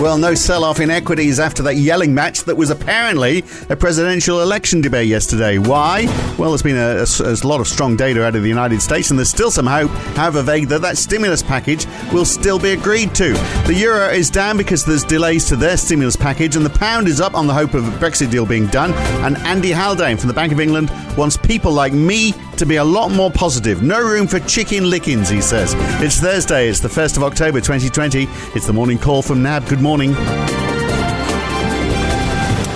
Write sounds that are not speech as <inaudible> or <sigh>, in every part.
Well, no sell off in equities after that yelling match that was apparently a presidential election debate yesterday. Why? Well, there's been a, a, a, lot of strong data out of the United States, and there's still some hope, however vague, that that stimulus package will still be agreed to. The euro is down because there's delays to their stimulus package, and the pound is up on the hope of a Brexit deal being done. And Andy Haldane from the Bank of England wants people like me to be a lot more positive. No room for Chicken Lickens, he says. It's Thursday, it's the 1st of October 2020. It's the morning call from NAB. Good morning morning.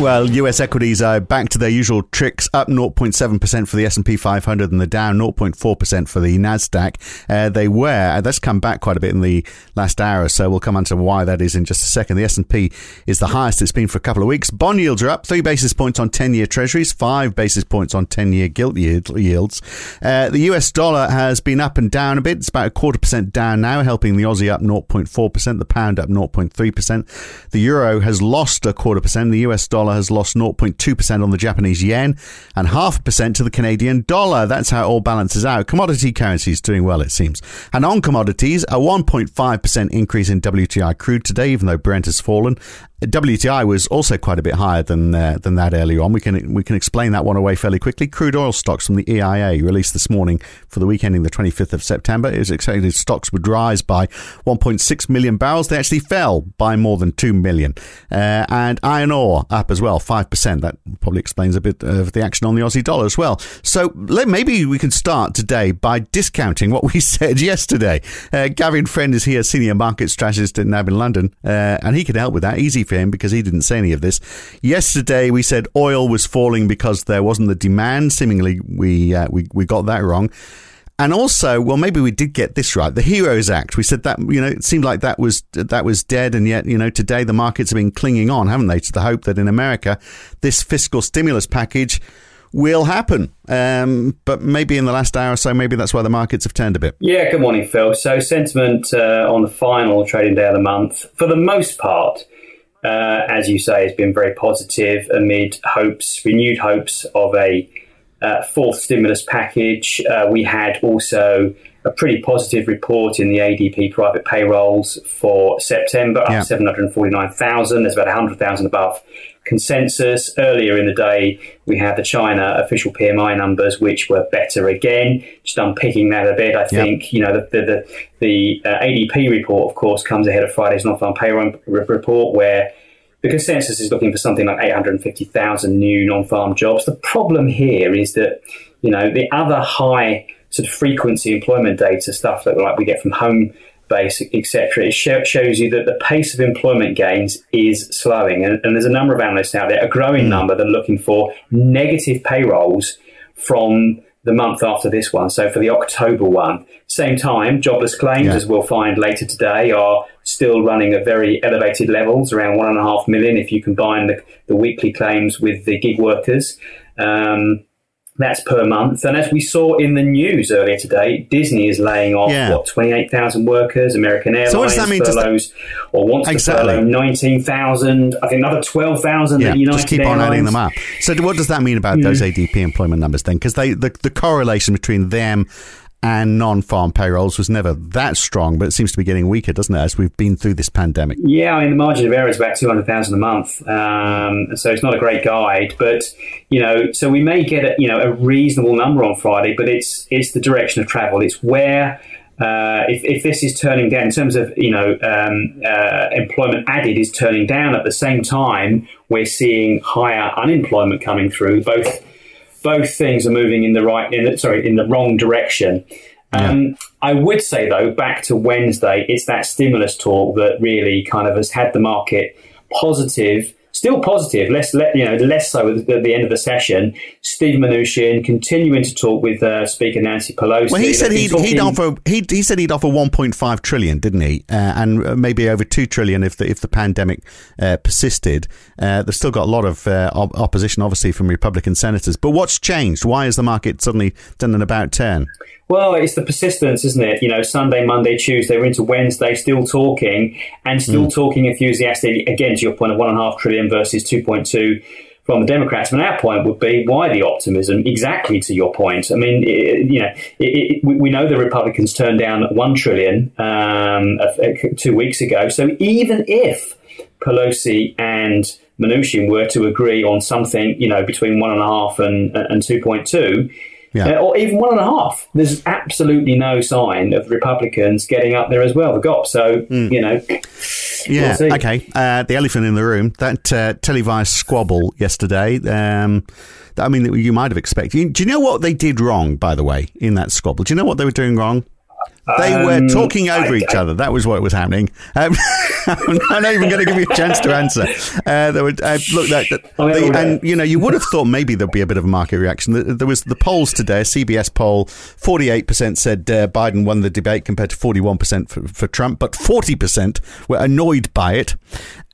Well, US equities are back to their usual tricks, up 0.7% for the S&P 500 and the Dow 0.4% for the Nasdaq. Uh, they were, uh, that's come back quite a bit in the last hour so. We'll come on to why that is in just a second. The S&P is the highest it's been for a couple of weeks. Bond yields are up 3 basis points on 10-year treasuries, 5 basis points on 10-year gilt yields. Uh, the US dollar has been up and down a bit. It's about a quarter percent down now, helping the Aussie up 0.4%, the pound up 0.3%. The euro has lost a quarter percent. The US dollar dollar has lost 0.2% on the Japanese yen and half a percent to the Canadian dollar. That's how it all balances out. Commodity currencies doing well, it seems. And on commodities, a 1.5% increase in WTI crude today, even though Brent has fallen, WTI was also quite a bit higher than uh, than that earlier on. We can we can explain that one away fairly quickly. Crude oil stocks from the EIA released this morning for the week ending the 25th of September. Was expected stocks would rise by 1.6 million barrels. They actually fell by more than 2 million. Uh, and iron ore up as well, 5%. That probably explains a bit of the action on the Aussie dollar as well. So maybe we can start today by discounting what we <laughs> said yesterday. Uh, Gavin Friend is here, senior market strategist at NAB in London, uh, and he can help with that. Easy for him because he didn't say any of this. Yesterday we said oil was falling because there wasn't the demand. Seemingly we uh, we we got that wrong. And also, well, maybe we did get this right. The Heroes Act. We said that you know it seemed like that was that was dead, and yet you know today the markets have been clinging on, haven't they, to the hope that in America this fiscal stimulus package will happen. Um, but maybe in the last hour or so, maybe that's why the markets have turned a bit. Yeah, good morning, Phil. So, sentiment uh, on the final trading day of the month, for the most part, uh, as you say, has been very positive amid hopes, renewed hopes of a uh, fourth stimulus package. Uh, we had also a pretty positive report in the ADP private payrolls for September, up yeah. 749,000. There's about 100,000 above consensus. Earlier in the day, we had the China official PMI numbers, which were better again. Just unpicking that a bit, I think, you know, the, the, the, the uh, ADP report, of course, comes ahead of Friday's non-farm payroll report, where the consensus is looking for something like 850,000 new non-farm jobs. The problem here is that, you know, the other high sort of frequency employment data stuff that like we get from home base, etc., it shows you that the pace of employment gains is slowing. And, and, there's a number of analysts out there, a growing hmm. number, that are looking for negative payrolls from the month after this one. So for the October one, same time, jobless claims, yeah. as we'll find later today, are still running at very elevated levels, around one and a half million if you combine the, the weekly claims with the gig workers. Um, that's per month. And as we saw in the news earlier today, Disney is laying off yeah. what twenty eight thousand workers. American Airlines so what does that mean furloughs or wants exactly. to furlough nineteen thousand. I think another twelve thousand. Yeah, just keep Airlines. on adding them up. So what does that mean about mm. those ADP employment numbers then? Because they the, the correlation between them and non-farm payrolls was never that strong, but it seems to be getting weaker, doesn't it, as we've been through this pandemic? Yeah, I mean the margin of error is about two hundred thousand a month, um, so it's not a great guide. But you know, so we may get a, you know a reasonable number on Friday, but it's it's the direction of travel. It's where. Uh, if, if this is turning down in terms of you know um, uh, employment added is turning down at the same time we're seeing higher unemployment coming through both both things are moving in the right, in the, sorry, in the wrong direction. Um, I would say though, back to Wednesday, it's that stimulus talk that really kind of has had the market positive still positive, less you know less so at the end of the session. Steve Mnuchin continuing to talk with uh, Speaker Nancy Pelosi. Well, he said he'd, talking... he'd, offer he, he said he'd offer 1.5 trillion, didn't he? Uh, and uh, maybe over two trillion if the if the pandemic uh, persisted. Uh, they've still got a lot of uh, op- opposition, obviously, from Republican senators. But what's changed? Why has the market suddenly done an about turn? Well, it's the persistence, isn't it? You know, Sunday, Monday, Tuesday, we're into Wednesday, still talking and still mm. talking enthusiastically. Again, to your point of one and a half trillion versus 2.2 from the Democrats. And our point would be why the optimism? Exactly to your point. I mean, it, you know, it, it, we know the Republicans turned down one trillion um, two weeks ago. So even if Pelosi and Mnuchin were to agree on something, you know, between one and a half and and two point two. Yeah. Uh, or even one and a half. There's absolutely no sign of Republicans getting up there as well, the GOP. So, mm. you know, yeah, we'll okay. Uh, the elephant in the room, that uh, televised squabble yesterday. Um, I mean, you might have expected. Do you know what they did wrong, by the way, in that squabble? Do you know what they were doing wrong? They um, were talking over I, each I, other. That was what was happening. Um, <laughs> <laughs> I'm not even going to give you a chance to answer. Uh, there were, uh, look, that, the, and you know, you would have thought maybe there'd be a bit of a market reaction. There was the polls today. A CBS poll: forty-eight percent said uh, Biden won the debate compared to forty-one percent for Trump, but forty percent were annoyed by it.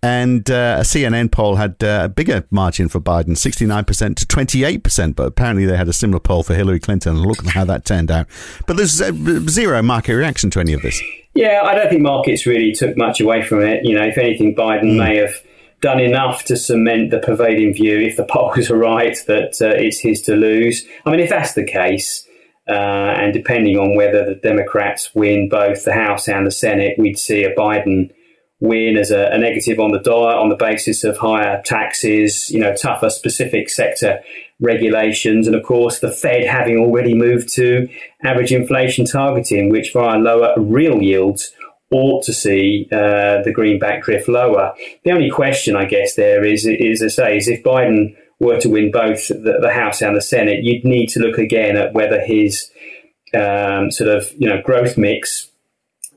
And uh, a CNN poll had uh, a bigger margin for Biden, 69% to 28%, but apparently they had a similar poll for Hillary Clinton. And look at how that turned out. But there's uh, zero market reaction to any of this. Yeah, I don't think markets really took much away from it. You know, if anything, Biden mm. may have done enough to cement the pervading view, if the <laughs> polls are right, that uh, it's his to lose. I mean, if that's the case, uh, and depending on whether the Democrats win both the House and the Senate, we'd see a Biden win as a, a, negative on the dollar on the basis of higher taxes, you know, tougher specific sector regulations, and of course the Fed having already moved to average inflation targeting, which via lower real yields ought to see uh, the greenback drift lower. The only question, I guess, there is, is I say, is if Biden were to win both the, the House and the Senate, you'd need to look again at whether his um, sort of you know growth mix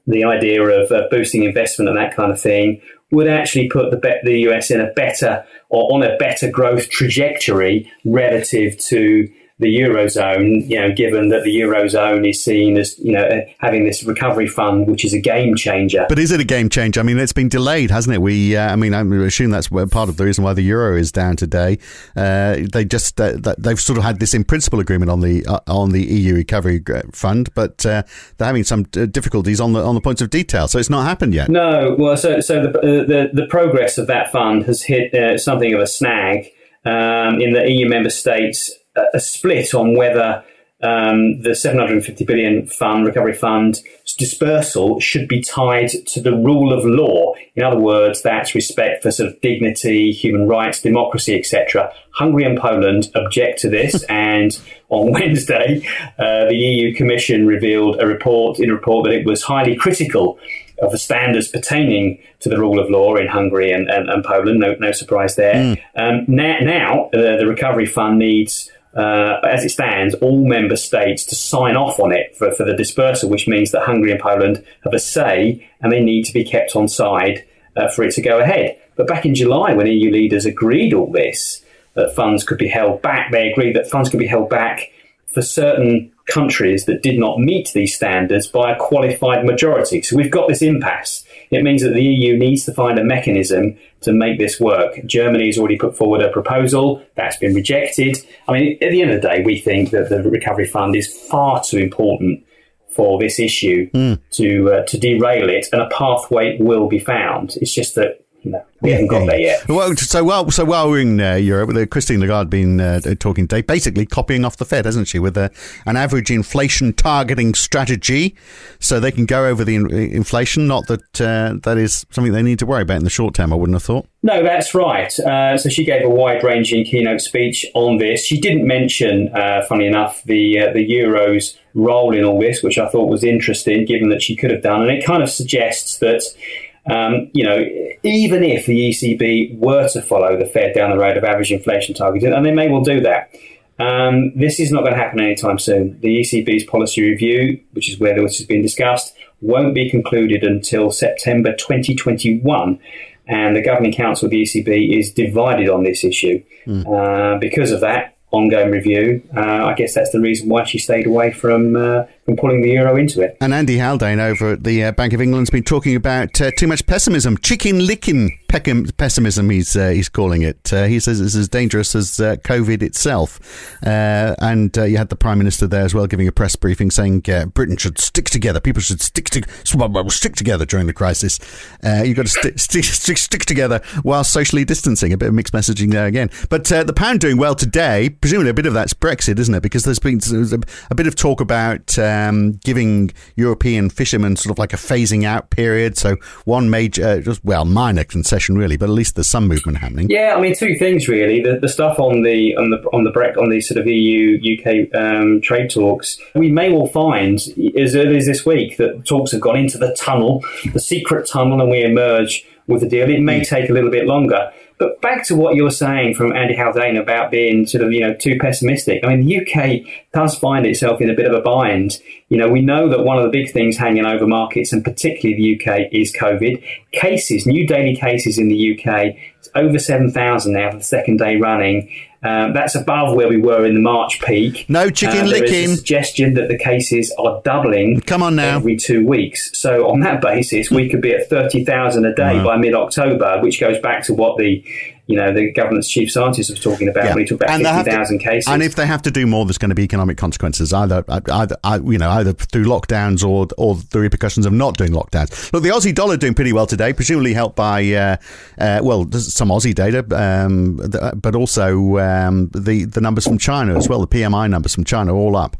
the idea of uh, boosting investment and that kind of thing would actually put the, the US in a better or on a better growth trajectory relative to the eurozone, you know, given that the eurozone is seen as you know having this recovery fund, which is a game changer. But is it a game changer? I mean, it's been delayed, hasn't it? We, uh, I mean, I assume that's part of the reason why the euro is down today. Uh, they just uh, they've sort of had this in principle agreement on the uh, on the EU recovery fund, but uh, they're having some uh, difficulties on the on the points of detail, so it's not happened yet. No, well, so so the the, the progress of that fund has hit something of a snag. Um, in the EU member states, a split on whether um, the 750 billion fund, recovery fund dispersal should be tied to the rule of law. In other words, that's respect for sort of dignity, human rights, democracy, etc. Hungary and Poland object to this, <laughs> and on Wednesday, uh, the EU Commission revealed a report in a report that it was highly critical of the standards pertaining to the rule of law in Hungary and, and, and Poland. No, no surprise there. Mm. Um, now, now uh, the recovery fund needs uh, as it stands, all member states to sign off on it for, for the dispersal, which means that Hungary and Poland have a say and they need to be kept on side uh, for it to go ahead. But back in July, when EU leaders agreed all this, that funds could be held back, they agreed that funds could be held back for certain countries that did not meet these standards by a qualified majority. So we've got this impasse. It means that the EU needs to find a mechanism to make this work. Germany has already put forward a proposal that's been rejected. I mean, at the end of the day, we think that the recovery fund is far too important for this issue mm. to uh, to derail it, and a pathway will be found. It's just that no, we haven't got there yet. Well, so while so while we're in uh, Europe, uh, Christine Lagarde been uh, talking today, basically copying off the Fed, hasn't she, with a, an average inflation targeting strategy, so they can go over the in- inflation. Not that uh, that is something they need to worry about in the short term. I wouldn't have thought. No, that's right. Uh, so she gave a wide-ranging keynote speech on this. She didn't mention, uh, funny enough, the the euros role in all this, which I thought was interesting, given that she could have done, and it kind of suggests that um, you know, even if the ECB were to follow the Fed down the road of average inflation targeting, and they may well do that, um, this is not going to happen anytime soon. The ECB's policy review, which is where this has been discussed, won't be concluded until September 2021. And the Governing Council of the ECB is divided on this issue. Mm. Uh, because of that, ongoing review. Uh, I guess that's the reason why she stayed away from uh, from pulling the euro into it. And Andy Haldane over at the uh, Bank of England's been talking about uh, too much pessimism, Chicken Licken pessimism. He's uh, he's calling it. Uh, he says it's as dangerous as uh, COVID itself. Uh, and uh, you had the prime minister there as well, giving a press briefing, saying Britain should stick together. People should stick to stick together during the crisis. you've got to st- stick, stick stick together while socially distancing. A bit of mixed messaging there again. But the pound doing well today. Presumably, a bit of that's Brexit, isn't it? Because there's been there's a, a, bit of talk about um, giving European fishermen sort of like a phasing out period. So one major, just well, minor concession really, but at least there's some movement happening. Yeah, I mean, two things really. The, the stuff on the on the on the Brexit on the sort of EU UK um, trade talks, we may well find as early as this week that talks have gone into the tunnel, the secret tunnel, and we emerge with the deal. It may mm. take a little bit longer. But back to what you were saying from Andy Haldane about being sort of, you know, too pessimistic. I mean, the UK does find itself in a bit of a bind. You know, we know that one of the big things hanging over markets, and particularly the UK, is COVID. Cases, new daily cases in the UK, it's over 7,000 now for the second day running. Um, that's above where we were in the March peak. No chicken uh, licking. suggestion that the cases are doubling. Come on now. Every two weeks. So on that <laughs> basis, we could be at thirty thousand a day by mid October, which goes back to what the you know, the government's chief scientist was talking about yeah. when he talked about 50,000 cases. And if they have to do more, there's going to be economic consequences, either, either, you know, either through lockdowns or, or the repercussions of not doing lockdowns. Look, the Aussie dollar doing pretty well today, presumably helped by, uh, uh, well, some Aussie data, um, but also um, the, the numbers from China as well, the PMI numbers from China all up.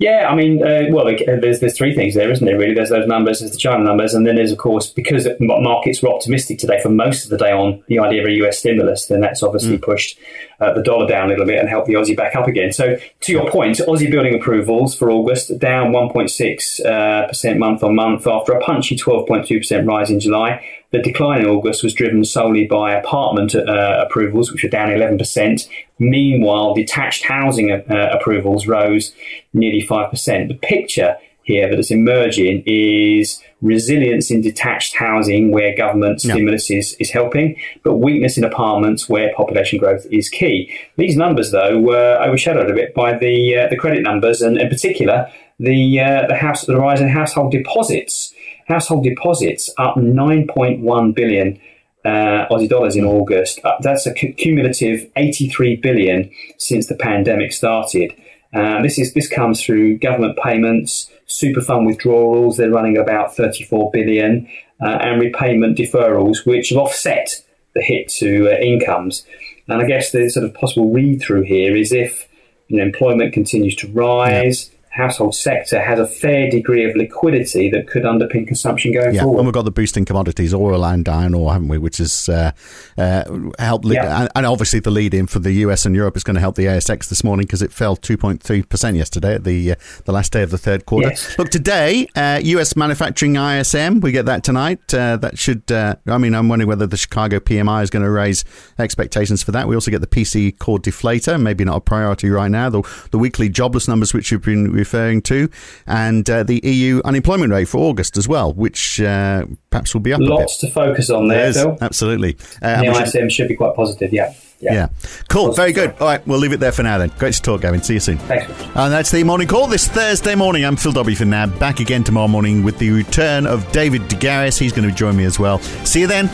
Yeah, I mean, uh, well, there's there's three things there, isn't there? Really, there's those numbers, there's the China numbers, and then there's of course because markets were optimistic today for most of the day on the idea of a US stimulus, then that's obviously mm. pushed uh, the dollar down a little bit and helped the Aussie back up again. So to your point, Aussie building approvals for August down 1.6 uh, percent month on month after a punchy 12.2 percent rise in July. The decline in August was driven solely by apartment uh, approvals, which were down 11%. Meanwhile, detached housing uh, approvals rose nearly 5%. The picture here that is emerging is resilience in detached housing where government stimulus is, is helping, but weakness in apartments where population growth is key. These numbers, though, were overshadowed a bit by the uh, the credit numbers, and in particular, the uh, the house the rise in household deposits household deposits up 9.1 billion uh, Aussie dollars in August. Uh, that's a cumulative 83 billion since the pandemic started. Uh, this is this comes through government payments, super fund withdrawals. They're running about 34 billion, uh, and repayment deferrals, which have offset the hit to uh, incomes. And I guess the sort of possible read through here is if you know, employment continues to rise. Yeah household sector has a fair degree of liquidity that could underpin consumption going yeah, forward. And we've got the boosting commodities, oil and iron ore, haven't we? Which has uh, uh, helped. Le- yeah. and, obviously, the lead in for the US and Europe is going to help the ASX this morning because it fell 2.3% yesterday at the uh, the last day of the third quarter. Yes. Look, today, US uh, manufacturing ISM, we get that tonight. Uh, that should, uh, I mean, I'm wondering whether the Chicago PMI is going to raise expectations for that. We also get the PC core deflator, maybe not a priority right now. The, the weekly jobless numbers, which you've been referring to, and uh, the EU unemployment rate for August as well, which uh, perhaps will be up. Lots to focus on there, Phil. Absolutely. Uh, the ISM should, should be quite positive. Yeah. Yeah. yeah. Cool. Positive Very good. All right. We'll leave it there for now then. Great to talk, Gavin. See you soon. Thanks. And that's the morning call this Thursday morning. I'm Phil Dobbie for now. Back again tomorrow morning with the return of David de Garis. He's going to join me as well. See you then.